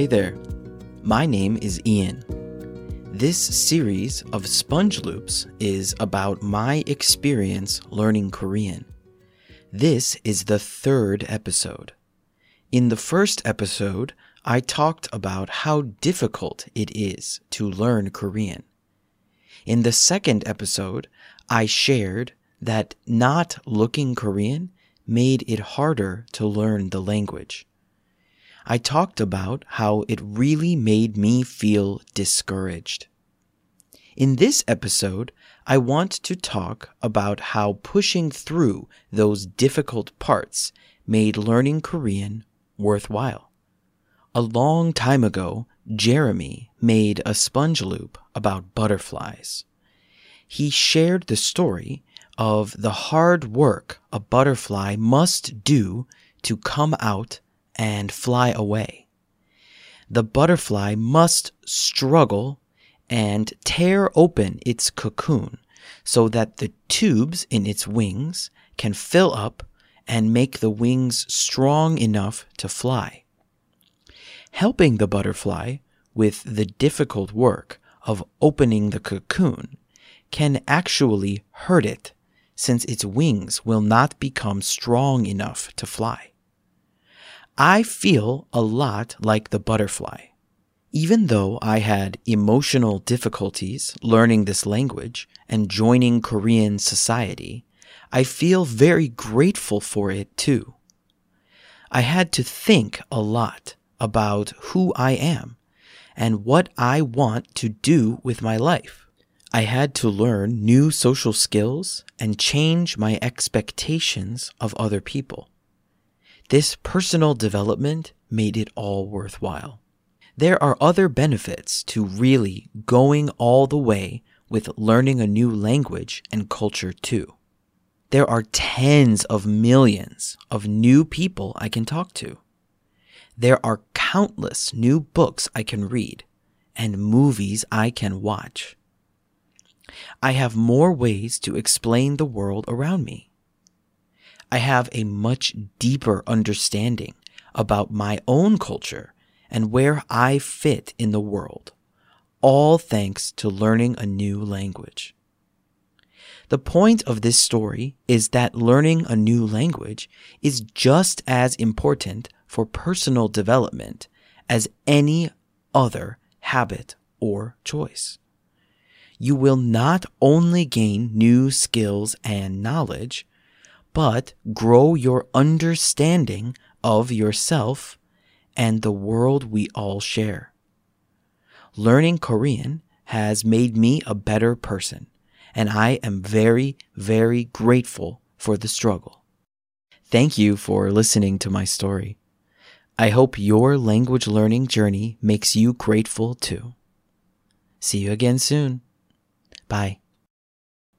Hey there, my name is Ian. This series of Sponge Loops is about my experience learning Korean. This is the third episode. In the first episode, I talked about how difficult it is to learn Korean. In the second episode, I shared that not looking Korean made it harder to learn the language. I talked about how it really made me feel discouraged. In this episode, I want to talk about how pushing through those difficult parts made learning Korean worthwhile. A long time ago, Jeremy made a sponge loop about butterflies. He shared the story of the hard work a butterfly must do to come out and fly away. The butterfly must struggle and tear open its cocoon so that the tubes in its wings can fill up and make the wings strong enough to fly. Helping the butterfly with the difficult work of opening the cocoon can actually hurt it since its wings will not become strong enough to fly. I feel a lot like the butterfly. Even though I had emotional difficulties learning this language and joining Korean society, I feel very grateful for it too. I had to think a lot about who I am and what I want to do with my life. I had to learn new social skills and change my expectations of other people. This personal development made it all worthwhile. There are other benefits to really going all the way with learning a new language and culture too. There are tens of millions of new people I can talk to. There are countless new books I can read and movies I can watch. I have more ways to explain the world around me. I have a much deeper understanding about my own culture and where I fit in the world, all thanks to learning a new language. The point of this story is that learning a new language is just as important for personal development as any other habit or choice. You will not only gain new skills and knowledge, but grow your understanding of yourself and the world we all share. Learning Korean has made me a better person, and I am very, very grateful for the struggle. Thank you for listening to my story. I hope your language learning journey makes you grateful too. See you again soon. Bye.